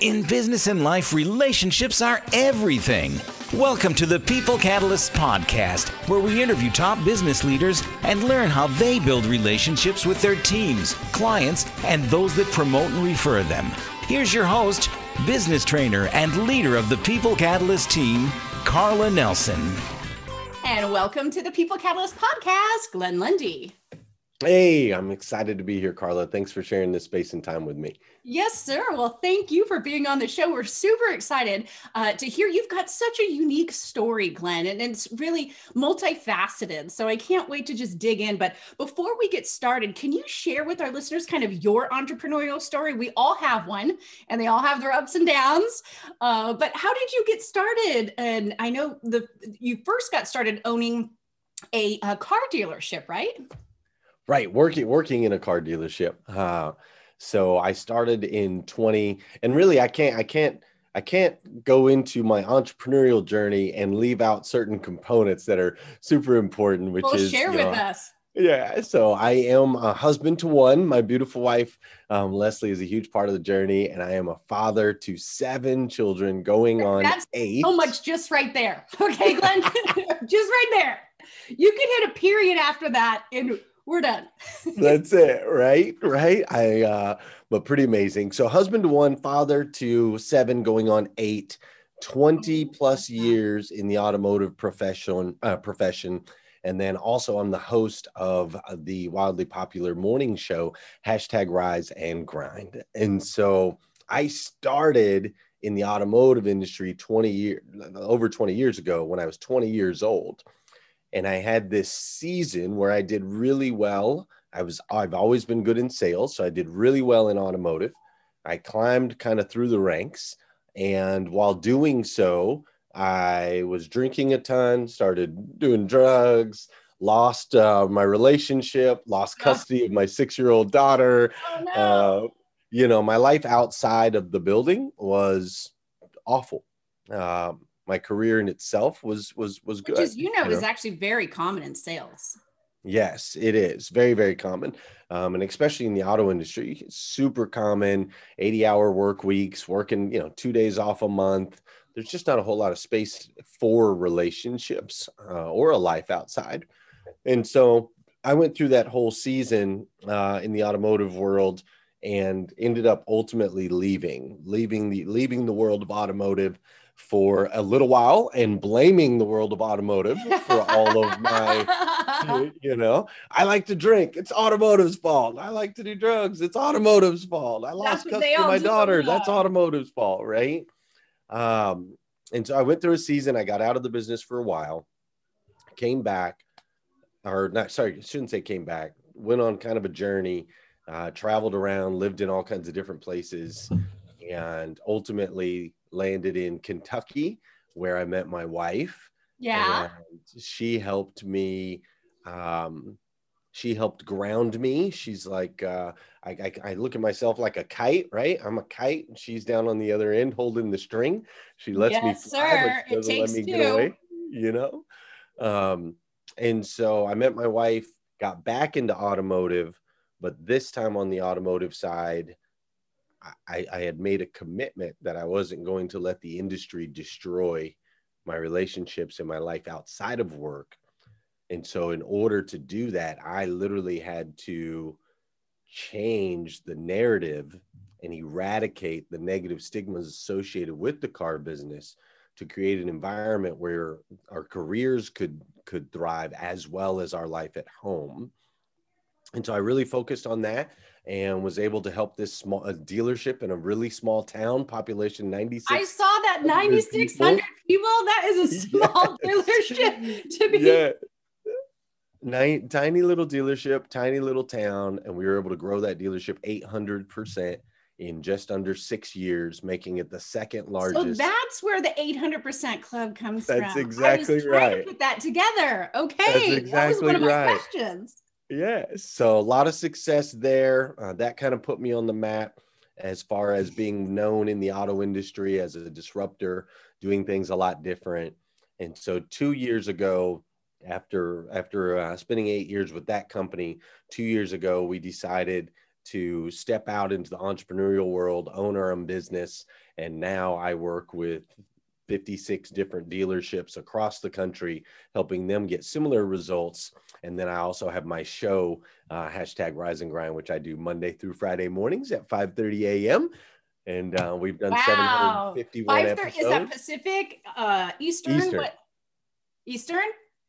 In business and life, relationships are everything. Welcome to the People Catalysts podcast, where we interview top business leaders and learn how they build relationships with their teams, clients, and those that promote and refer them. Here's your host, business trainer, and leader of the People Catalyst team, Carla Nelson. And welcome to the People Catalyst podcast, Glenn Lundy. Hey, I'm excited to be here, Carla. Thanks for sharing this space and time with me. Yes, sir. Well, thank you for being on the show. We're super excited uh, to hear you've got such a unique story, Glenn, and it's really multifaceted. So I can't wait to just dig in. But before we get started, can you share with our listeners kind of your entrepreneurial story? We all have one, and they all have their ups and downs. Uh, but how did you get started? And I know the you first got started owning a, a car dealership, right? Right, working working in a car dealership. Uh, so I started in 20, and really I can't I can't I can't go into my entrepreneurial journey and leave out certain components that are super important, which well, is share with know, us. Yeah, so I am a husband to one. My beautiful wife, um, Leslie, is a huge part of the journey, and I am a father to seven children, going on That's eight. So much, just right there. Okay, Glenn, just right there. You can hit a period after that, and we're done. That's it, right? Right. I uh but pretty amazing. So husband to one, father to seven, going on eight, 20 plus years in the automotive profession uh, profession. And then also I'm the host of uh, the wildly popular morning show, hashtag rise and grind. And so I started in the automotive industry 20 years over 20 years ago when I was 20 years old and I had this season where I did really well. I was I've always been good in sales, so I did really well in automotive. I climbed kind of through the ranks, and while doing so, I was drinking a ton, started doing drugs, lost uh, my relationship, lost custody of my six-year-old daughter. Oh, no. uh, you know, my life outside of the building was awful. Um, my career in itself was was was good. Which is, you know, you know? is actually very common in sales. Yes, it is very very common, um, and especially in the auto industry, super common. Eighty-hour work weeks, working you know two days off a month. There's just not a whole lot of space for relationships uh, or a life outside, and so I went through that whole season uh, in the automotive world and ended up ultimately leaving, leaving the leaving the world of automotive for a little while and blaming the world of automotive for all of my, you know, I like to drink. It's automotive's fault. I like to do drugs. It's automotive's fault. I lost custody of my daughter. That's automotive's fault, right? Um, and so I went through a season. I got out of the business for a while, came back, or not, sorry, I shouldn't say came back, went on kind of a journey, uh, traveled around, lived in all kinds of different places, and ultimately landed in Kentucky, where I met my wife. Yeah. she helped me. Um, she helped ground me. She's like, uh, I, I, I, look at myself like a kite, right? I'm a kite, and she's down on the other end holding the string. She lets yes, me fly, sir. but she doesn't let me two. get away. You know. Um, and so I met my wife, got back into automotive, but this time on the automotive side, I, I had made a commitment that I wasn't going to let the industry destroy my relationships and my life outside of work. And so, in order to do that, I literally had to change the narrative and eradicate the negative stigmas associated with the car business to create an environment where our careers could could thrive as well as our life at home. And so I really focused on that and was able to help this small dealership in a really small town, population 96. I saw that 9,600 people. people. That is a small yes. dealership to be. Yeah. Nine, tiny little dealership, tiny little town, and we were able to grow that dealership 800% in just under six years, making it the second largest. So that's where the 800% club comes that's from. That's exactly I was right. To put that together. Okay. That's exactly that was one of my right. questions. Yeah. So a lot of success there. Uh, that kind of put me on the map as far as being known in the auto industry as a disruptor, doing things a lot different. And so two years ago, after after uh, spending eight years with that company, two years ago we decided to step out into the entrepreneurial world, own our own business. And now I work with 56 different dealerships across the country, helping them get similar results. And then I also have my show, uh, hashtag Rise and Grind, which I do Monday through Friday mornings at 5:30 a.m. And uh, we've done wow. 751 episodes. Is that Pacific, uh, Eastern? Eastern. What? Eastern?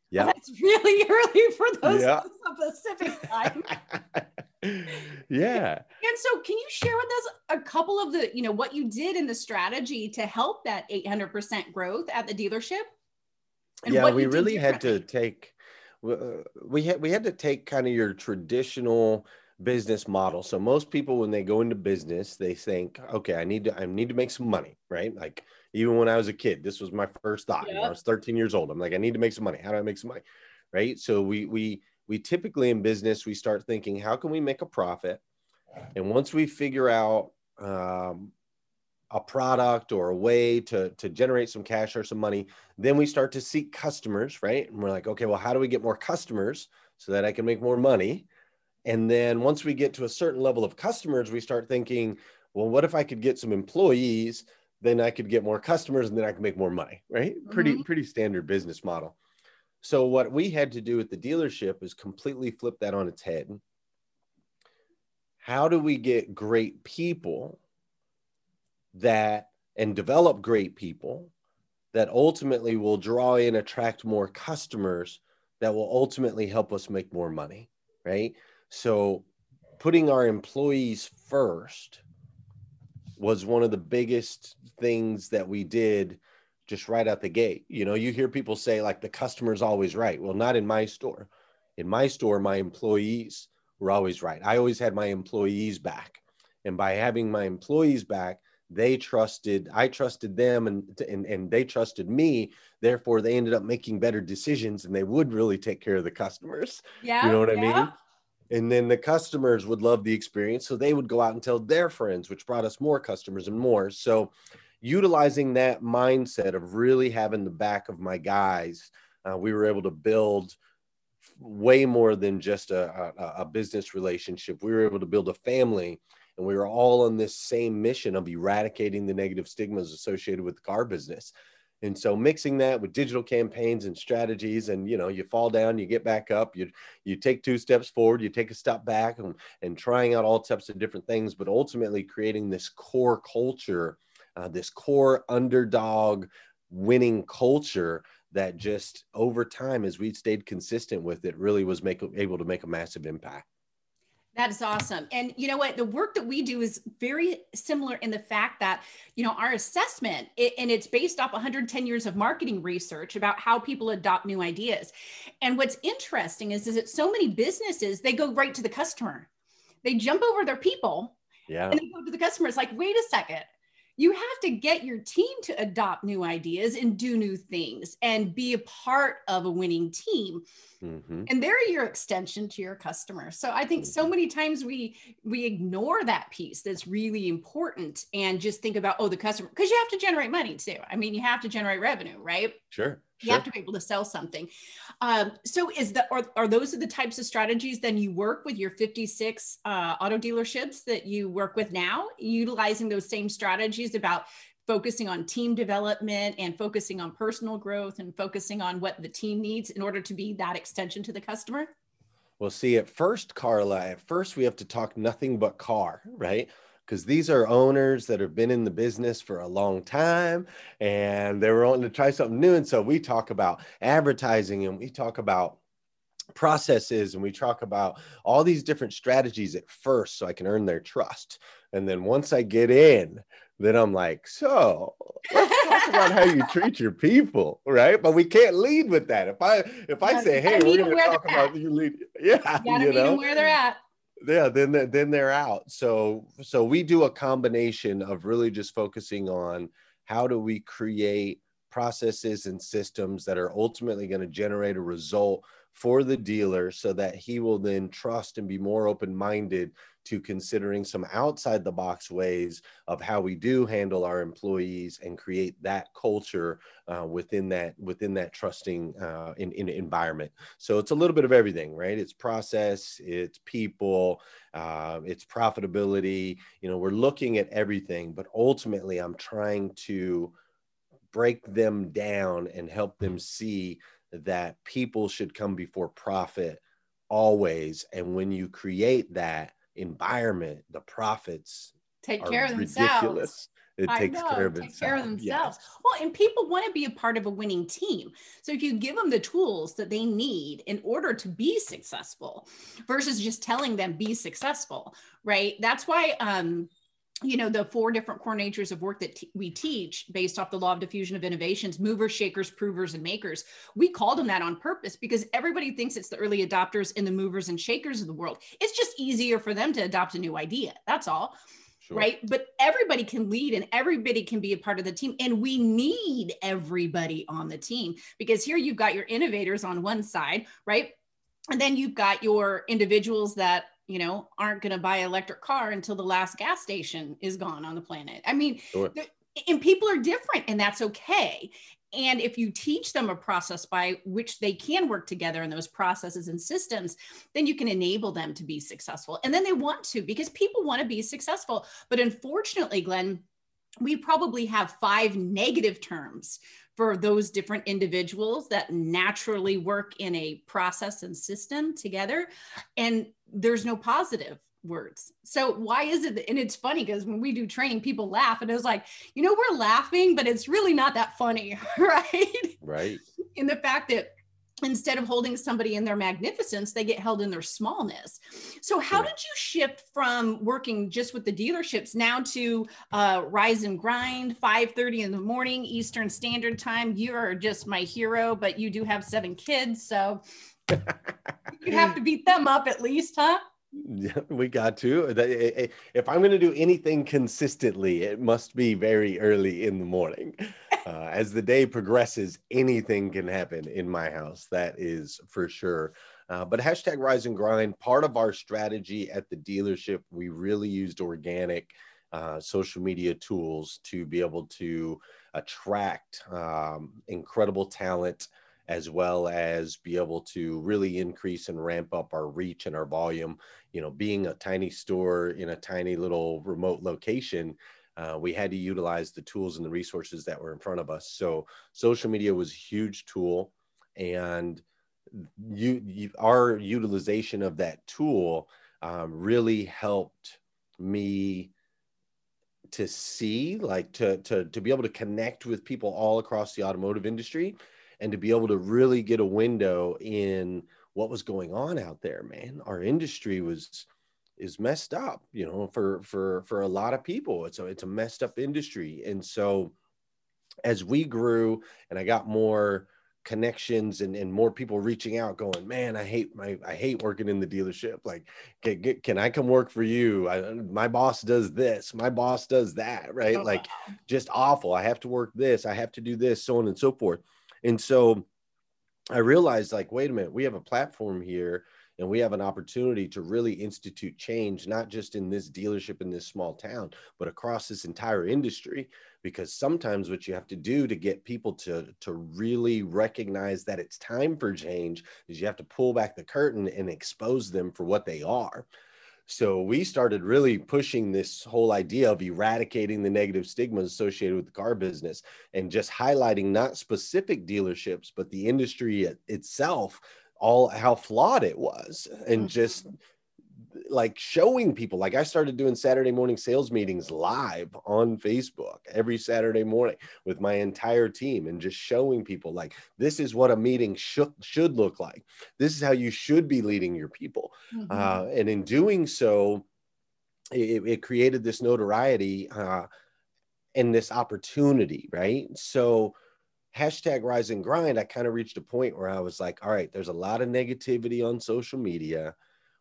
Yeah. Oh, that's really early for those yeah. Pacific time. yeah. And so can you share with us a couple of the, you know, what you did in the strategy to help that 800% growth at the dealership? yeah, we really had to take uh, we had we had to take kind of your traditional business model. So most people when they go into business, they think, okay, I need to I need to make some money, right? Like even when I was a kid, this was my first thought. Yep. I was 13 years old. I'm like, I need to make some money. How do I make some money? Right. So we we we typically in business we start thinking, how can we make a profit? And once we figure out um, a product or a way to to generate some cash or some money, then we start to seek customers, right? And we're like, okay, well, how do we get more customers so that I can make more money? And then once we get to a certain level of customers, we start thinking, well, what if I could get some employees? Then I could get more customers and then I can make more money, right? Mm-hmm. Pretty, pretty standard business model. So what we had to do at the dealership is completely flip that on its head. How do we get great people that and develop great people that ultimately will draw in attract more customers that will ultimately help us make more money, right? So putting our employees first was one of the biggest things that we did just right out the gate. You know, you hear people say like the customer's always right. Well, not in my store. In my store, my employees were always right. I always had my employees back. And by having my employees back, they trusted i trusted them and, and and they trusted me therefore they ended up making better decisions and they would really take care of the customers yeah you know what yeah. i mean and then the customers would love the experience so they would go out and tell their friends which brought us more customers and more so utilizing that mindset of really having the back of my guys uh, we were able to build way more than just a, a, a, business relationship. We were able to build a family and we were all on this same mission of eradicating the negative stigmas associated with the car business. And so mixing that with digital campaigns and strategies and you know you fall down you get back up you you take two steps forward you take a step back and, and trying out all types of different things but ultimately creating this core culture uh, this core underdog winning culture that just over time as we stayed consistent with it really was make, able to make a massive impact that is awesome. And you know what? The work that we do is very similar in the fact that, you know, our assessment, it, and it's based off 110 years of marketing research about how people adopt new ideas. And what's interesting is, is that so many businesses, they go right to the customer. They jump over their people yeah. and they go to the customer. It's like, wait a second you have to get your team to adopt new ideas and do new things and be a part of a winning team. Mm-hmm. and they're your extension to your customers so i think so mm-hmm. many times we we ignore that piece that's really important and just think about oh the customer because you have to generate money too. I mean you have to generate revenue right? Sure you have to be able to sell something. Um, so is that are, are those are the types of strategies then you work with your 56 uh, auto dealerships that you work with now, utilizing those same strategies about focusing on team development and focusing on personal growth and focusing on what the team needs in order to be that extension to the customer? Well, see, at first, Carla, at first we have to talk nothing but car, right? Because these are owners that have been in the business for a long time and they were wanting to try something new. And so we talk about advertising and we talk about processes and we talk about all these different strategies at first so I can earn their trust. And then once I get in, then I'm like, so let's talk about how you treat your people, right? But we can't lead with that. If I if I say, hey, we're to talk about you lead, yeah, you, you know where they're at yeah then then they're out. So so we do a combination of really just focusing on how do we create processes and systems that are ultimately going to generate a result for the dealer so that he will then trust and be more open minded to considering some outside the box ways of how we do handle our employees and create that culture uh, within that within that trusting uh, in, in environment. So it's a little bit of everything, right? It's process, it's people, uh, it's profitability. You know, we're looking at everything, but ultimately, I'm trying to break them down and help them see that people should come before profit always. And when you create that environment, the profits take care of themselves. Ridiculous. It I takes know, care of take itself. care of themselves. Yes. Well, and people want to be a part of a winning team. So if you give them the tools that they need in order to be successful, versus just telling them be successful, right? That's why um, you know the four different core natures of work that we teach based off the law of diffusion of innovations movers shakers provers and makers we called them that on purpose because everybody thinks it's the early adopters and the movers and shakers of the world. It's just easier for them to adopt a new idea that's all sure. right? But everybody can lead and everybody can be a part of the team and we need everybody on the team because here you've got your innovators on one side right? And then you've got your individuals that you know, aren't going to buy an electric car until the last gas station is gone on the planet. I mean, sure. and people are different, and that's okay. And if you teach them a process by which they can work together in those processes and systems, then you can enable them to be successful. And then they want to because people want to be successful. But unfortunately, Glenn, we probably have five negative terms for those different individuals that naturally work in a process and system together. And there's no positive words. So why is it? That, and it's funny because when we do training, people laugh and it's like, you know, we're laughing, but it's really not that funny, right? Right. in the fact that instead of holding somebody in their magnificence they get held in their smallness so how did you shift from working just with the dealerships now to uh, rise and grind 5.30 in the morning eastern standard time you are just my hero but you do have seven kids so you have to beat them up at least huh yeah, we got to. If I'm going to do anything consistently, it must be very early in the morning. Uh, as the day progresses, anything can happen in my house. That is for sure. Uh, but hashtag rise and grind, part of our strategy at the dealership, we really used organic uh, social media tools to be able to attract um, incredible talent as well as be able to really increase and ramp up our reach and our volume. You know, being a tiny store in a tiny little remote location, uh, we had to utilize the tools and the resources that were in front of us. So social media was a huge tool, and you, you our utilization of that tool um, really helped me to see like to, to to be able to connect with people all across the automotive industry and to be able to really get a window in what was going on out there man our industry was is messed up you know for for for a lot of people. It's a it's a messed up industry. And so as we grew and i got more connections and, and more people reaching out going man i hate my i hate working in the dealership. Like can, can i come work for you? I, my boss does this. My boss does that right? Oh, like wow. just awful. I have to work this. I have to do this so on and so forth. And so I realized, like, wait a minute, we have a platform here and we have an opportunity to really institute change, not just in this dealership in this small town, but across this entire industry. Because sometimes what you have to do to get people to, to really recognize that it's time for change is you have to pull back the curtain and expose them for what they are. So we started really pushing this whole idea of eradicating the negative stigmas associated with the car business and just highlighting not specific dealerships, but the industry itself, all how flawed it was, and just mm-hmm like showing people like i started doing saturday morning sales meetings live on facebook every saturday morning with my entire team and just showing people like this is what a meeting should should look like. This is how you should be leading your people. Mm-hmm. uh, and in doing so it, it created this notoriety uh, and this opportunity right? So hashtag rise and grind i kind of reached a point where i was like all right there's a lot of negativity on social media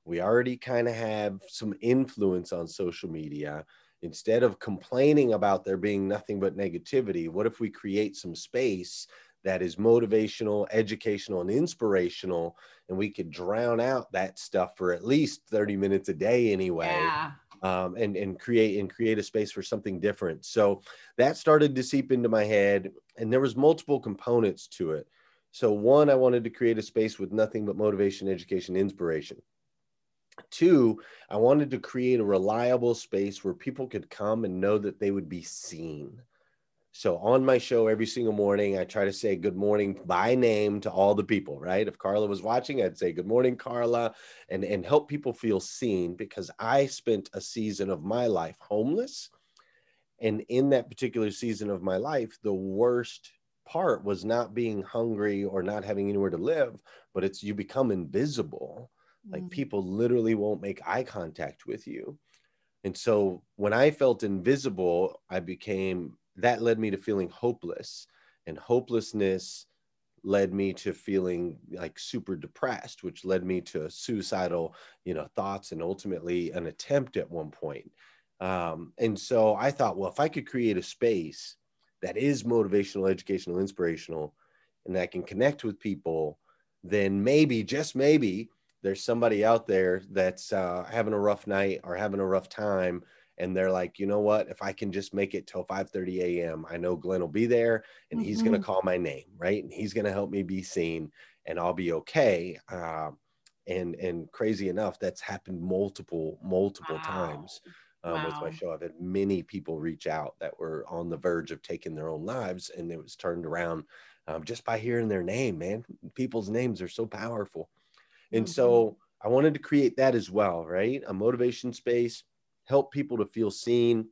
we already kind of have some influence on social media. Instead of complaining about there being nothing but negativity, what if we create some space that is motivational, educational, and inspirational. And we could drown out that stuff for at least 30 minutes a day anyway. Yeah. Um, and and create and create a space for something different. So that started to seep into my head, and there was multiple components to it. So one, I wanted to create a space with nothing but motivation, education, inspiration. Two, I wanted to create a reliable space where people could come and know that they would be seen. So on my show every single morning, I try to say good morning by name to all the people, right? If Carla was watching, I'd say good morning, Carla, and, and help people feel seen because I spent a season of my life homeless. And in that particular season of my life, the worst part was not being hungry or not having anywhere to live, but it's you become invisible. Like mm. people literally won't make eye contact with you. And so when I felt invisible, I became that led me to feeling hopeless. And hopelessness led me to feeling like super depressed, which led me to suicidal, you know, thoughts and ultimately an attempt at one point. Um, and so I thought, well, if I could create a space that is motivational, educational, inspirational, and that can connect with people, then maybe, just maybe, there's somebody out there that's uh, having a rough night or having a rough time and they're like you know what if i can just make it till 5 30 a.m i know glenn will be there and mm-hmm. he's going to call my name right and he's going to help me be seen and i'll be okay uh, and and crazy enough that's happened multiple multiple wow. times um, wow. with my show i've had many people reach out that were on the verge of taking their own lives and it was turned around um, just by hearing their name man people's names are so powerful and mm-hmm. so I wanted to create that as well, right? A motivation space, help people to feel seen.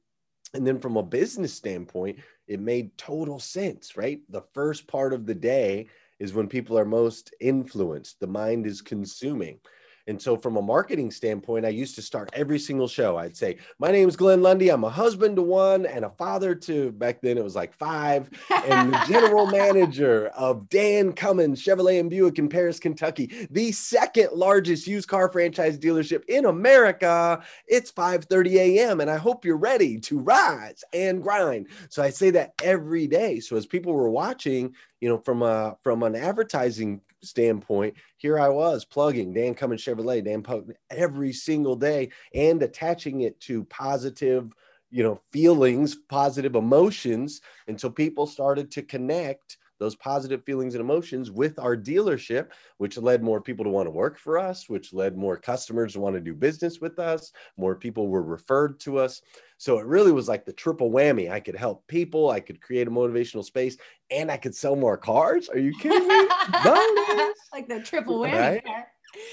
And then from a business standpoint, it made total sense, right? The first part of the day is when people are most influenced, the mind is consuming. And so, from a marketing standpoint, I used to start every single show. I'd say, My name is Glenn Lundy. I'm a husband to one and a father to, back then it was like five, and the general manager of Dan Cummins Chevrolet and Buick in Paris, Kentucky, the second largest used car franchise dealership in America. It's 5 30 a.m. And I hope you're ready to rise and grind. So, I say that every day. So, as people were watching, you know, from a from an advertising standpoint, here I was plugging Dan Cummins Chevrolet, Dan Pug every single day and attaching it to positive, you know, feelings, positive emotions. And so people started to connect those positive feelings and emotions with our dealership, which led more people to want to work for us, which led more customers to want to do business with us. More people were referred to us. So it really was like the triple whammy. I could help people, I could create a motivational space, and I could sell more cars. Are you kidding me? like the triple whammy. Right?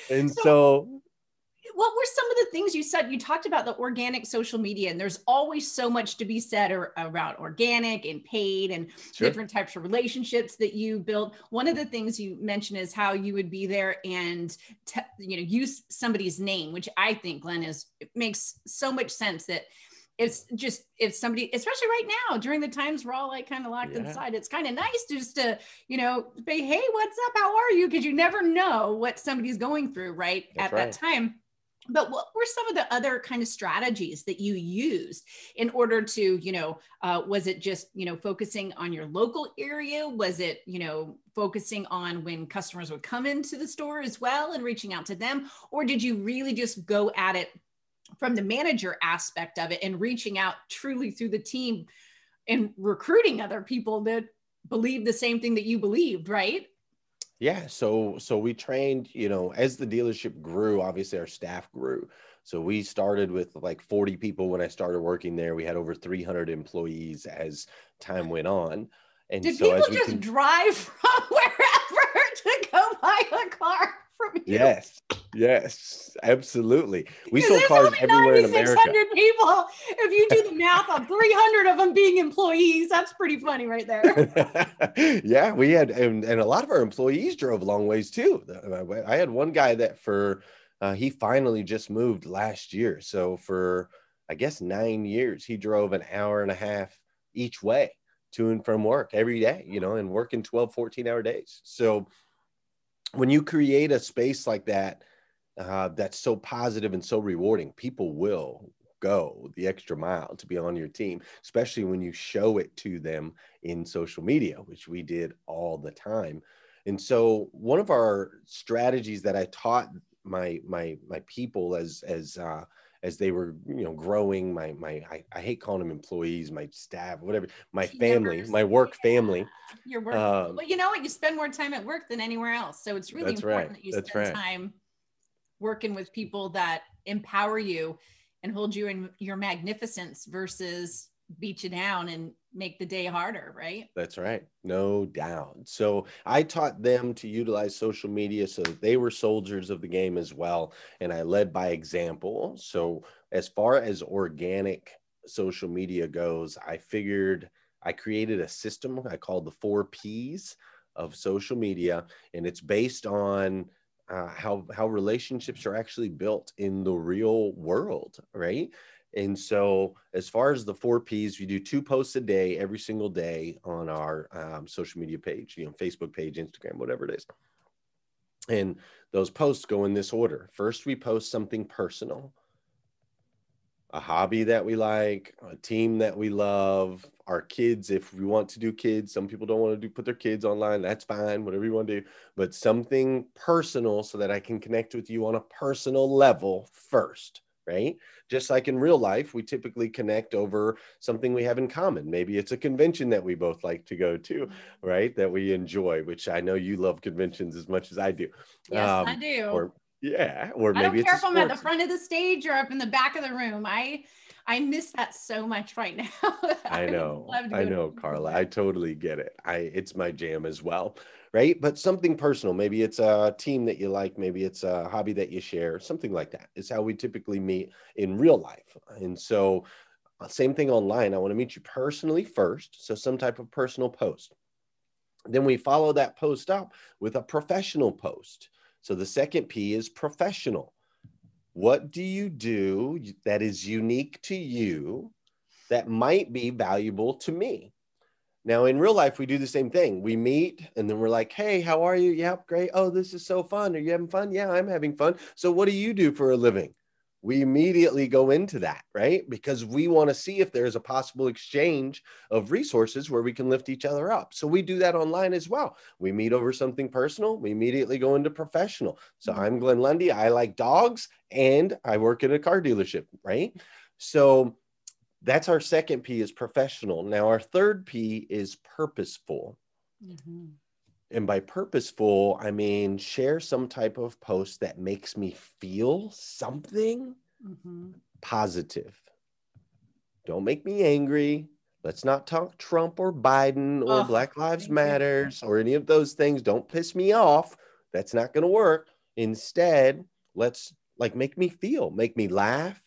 And so, so what were some of the things you said? You talked about the organic social media, and there's always so much to be said or, about organic and paid and sure. different types of relationships that you build. One of the things you mentioned is how you would be there and te- you know use somebody's name, which I think Glenn is makes so much sense that it's just if somebody especially right now during the times we're all like kind of locked yeah. inside it's kind of nice just to you know say hey what's up how are you because you never know what somebody's going through right That's at right. that time but what were some of the other kind of strategies that you used in order to you know uh, was it just you know focusing on your local area? Was it you know focusing on when customers would come into the store as well and reaching out to them? Or did you really just go at it from the manager aspect of it and reaching out truly through the team and recruiting other people that believe the same thing that you believed right yeah, so so we trained, you know, as the dealership grew, obviously our staff grew. So we started with like 40 people when I started working there. We had over 300 employees as time went on. And Did so people just can... drive from wherever to go buy a car? from you. Yes, yes, absolutely. We sold cars everywhere in America. people. If you do the math on 300 of them being employees, that's pretty funny right there. yeah, we had, and, and a lot of our employees drove long ways too. I had one guy that for, uh, he finally just moved last year. So for, I guess, nine years, he drove an hour and a half each way to and from work every day, you know, and working 12, 14 hour days. So, when you create a space like that uh, that's so positive and so rewarding people will go the extra mile to be on your team, especially when you show it to them in social media, which we did all the time. And so one of our strategies that I taught my my my people as as uh, as they were you know growing my my I, I hate calling them employees my staff whatever my family my work family your work um, well you know what you spend more time at work than anywhere else so it's really important right. that you that's spend right. time working with people that empower you and hold you in your magnificence versus beat you down and make the day harder, right? That's right. No doubt. So I taught them to utilize social media so that they were soldiers of the game as well. And I led by example. So as far as organic social media goes, I figured I created a system I called the four P's of social media. And it's based on uh, how how relationships are actually built in the real world, right? And so, as far as the four P's, we do two posts a day, every single day on our um, social media page, you know, Facebook page, Instagram, whatever it is. And those posts go in this order. First, we post something personal, a hobby that we like, a team that we love, our kids. If we want to do kids, some people don't want to do put their kids online. That's fine, whatever you want to do. But something personal so that I can connect with you on a personal level first right? Just like in real life, we typically connect over something we have in common. Maybe it's a convention that we both like to go to, mm-hmm. right? That we enjoy, which I know you love conventions as much as I do. Yes, um, I do. Or yeah, or maybe I don't care if I'm at the front of the stage or up in the back of the room. I I miss that so much right now. I, I know. I know, Carla. I totally get it. I it's my jam as well. Right. But something personal. Maybe it's a team that you like. Maybe it's a hobby that you share. Something like that is how we typically meet in real life. And so uh, same thing online. I want to meet you personally first. So some type of personal post. Then we follow that post up with a professional post. So the second P is professional. What do you do that is unique to you that might be valuable to me? Now, in real life, we do the same thing. We meet and then we're like, hey, how are you? Yep, great. Oh, this is so fun. Are you having fun? Yeah, I'm having fun. So, what do you do for a living? We immediately go into that, right? Because we want to see if there's a possible exchange of resources where we can lift each other up. So we do that online as well. We meet over something personal, we immediately go into professional. So mm-hmm. I'm Glenn Lundy, I like dogs and I work in a car dealership, right? So that's our second P is professional. Now our third P is purposeful. Mm-hmm. And by purposeful, I mean share some type of post that makes me feel something mm-hmm. positive. Don't make me angry. Let's not talk Trump or Biden or oh, Black Lives Matters you. or any of those things. Don't piss me off. That's not going to work. Instead, let's like make me feel, make me laugh,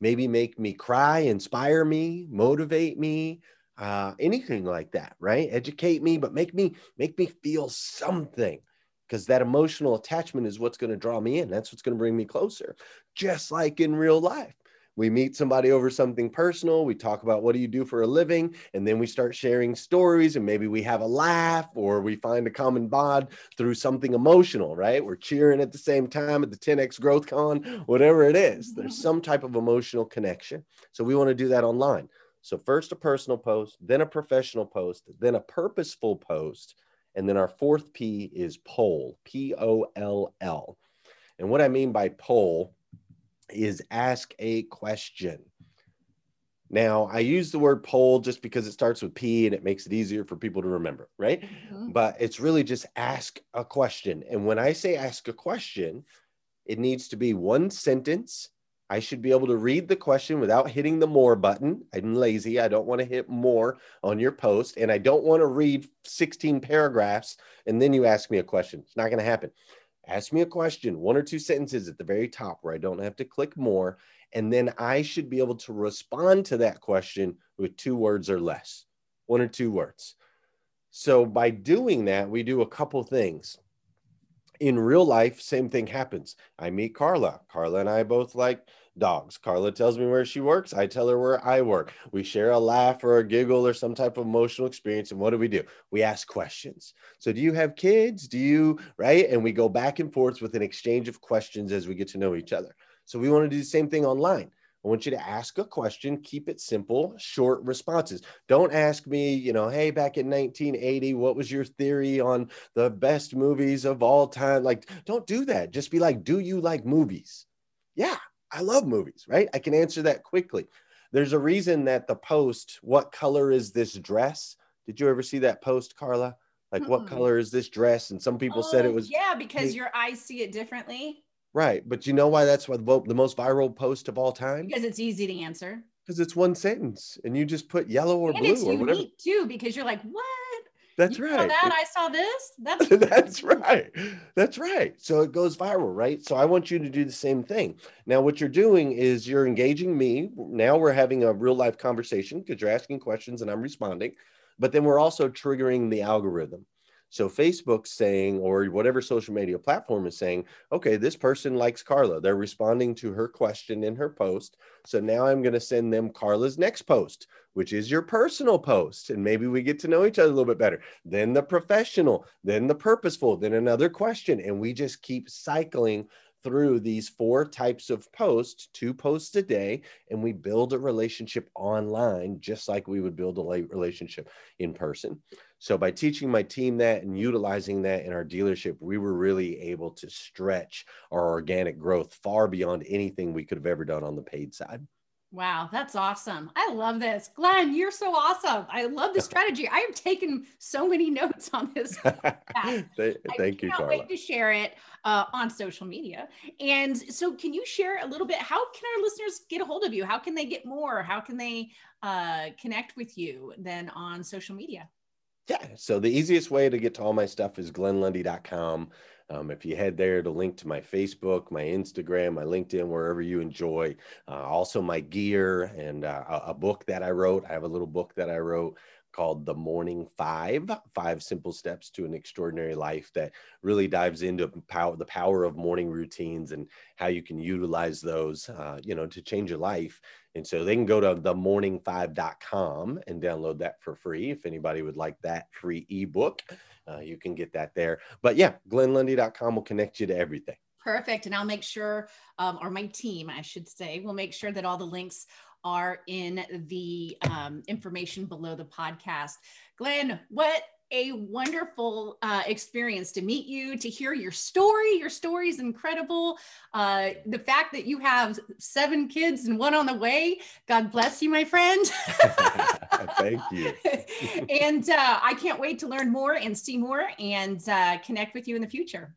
maybe make me cry, inspire me, motivate me, uh, anything like that, right? Educate me, but make me make me feel something because that emotional attachment is what's going to draw me in. That's what's going to bring me closer. Just like in real life, we meet somebody over something personal. We talk about what do you do for a living, and then we start sharing stories, and maybe we have a laugh or we find a common bond through something emotional, right? We're cheering at the same time at the 10x Growth Con, whatever it is. There's mm-hmm. some type of emotional connection. So we want to do that online. So, first a personal post, then a professional post, then a purposeful post. And then our fourth P is poll, P O L L. And what I mean by poll is ask a question. Now, I use the word poll just because it starts with P and it makes it easier for people to remember, right? Mm-hmm. But it's really just ask a question. And when I say ask a question, it needs to be one sentence I should be able to read the question without hitting the more button. I'm lazy. I don't want to hit more on your post. And I don't want to read 16 paragraphs and then you ask me a question. It's not going to happen. Ask me a question, one or two sentences at the very top where I don't have to click more. And then I should be able to respond to that question with two words or less, one or two words. So by doing that, we do a couple things in real life, same thing happens. I meet Carla. Carla and I both like dogs. Carla tells me where she works. I tell her where I work. We share a laugh or a giggle or some type of emotional experience. And what do we do? We ask questions. So, do you have kids? Do you, right? And we go back and forth with an exchange of questions as we get to know each other. So, we want to do the same thing online. I want you to ask a question, keep it simple, short responses. Don't ask me, you know, hey, back in 1980, what was your theory on the best movies of all time? Like, don't do that. Just be like, do you like movies? Yeah, I love movies, right? I can answer that quickly. There's a reason that the post, what color is this dress? Did you ever see that post, Carla? Like, mm-hmm. what color is this dress? And some people oh, said it oh, was. Yeah, because your eyes see it differently. Right. But you know why that's what the most viral post of all time? Because it's easy to answer. Because it's one sentence and you just put yellow or and blue or unique whatever. too, because you're like, what? That's you right. that I saw this. That's that's right. That's right. So it goes viral, right? So I want you to do the same thing. Now, what you're doing is you're engaging me. Now we're having a real life conversation because you're asking questions and I'm responding. But then we're also triggering the algorithm. So Facebook's saying, or whatever social media platform is saying, okay, this person likes Carla. They're responding to her question in her post. So now I'm going to send them Carla's next post, which is your personal post. And maybe we get to know each other a little bit better. Then the professional, then the purposeful, then another question. And we just keep cycling through these four types of posts, two posts a day, and we build a relationship online just like we would build a relationship in person. So, by teaching my team that and utilizing that in our dealership, we were really able to stretch our organic growth far beyond anything we could have ever done on the paid side. Wow, that's awesome. I love this. Glenn, you're so awesome. I love the strategy. I have taken so many notes on this. thank, thank you, Carla. wait to share it uh, on social media. And so, can you share a little bit? How can our listeners get a hold of you? How can they get more? How can they uh, connect with you then on social media? Yeah. So, the easiest way to get to all my stuff is glennlundy.com. Um, if you head there to link to my Facebook, my Instagram, my LinkedIn, wherever you enjoy, uh, also my gear and uh, a book that I wrote. I have a little book that I wrote called The Morning Five Five Simple Steps to an Extraordinary Life that really dives into power, the power of morning routines and how you can utilize those, uh, you know, to change your life. And so they can go to themorning5.com and download that for free if anybody would like that free ebook uh, you can get that there. But yeah, glennlundy.com will connect you to everything. Perfect. And I'll make sure, um, or my team, I should say, will make sure that all the links are in the um, information below the podcast. Glenn, what a wonderful uh, experience to meet you, to hear your story. Your story is incredible. Uh, the fact that you have seven kids and one on the way, God bless you, my friend. Thank you. and uh, I can't wait to learn more and see more and uh, connect with you in the future.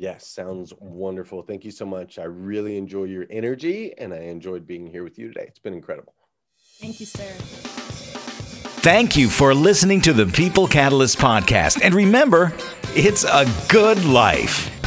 Yes, sounds wonderful. Thank you so much. I really enjoy your energy and I enjoyed being here with you today. It's been incredible. Thank you, sir. Thank you for listening to the People Catalyst podcast. And remember, it's a good life.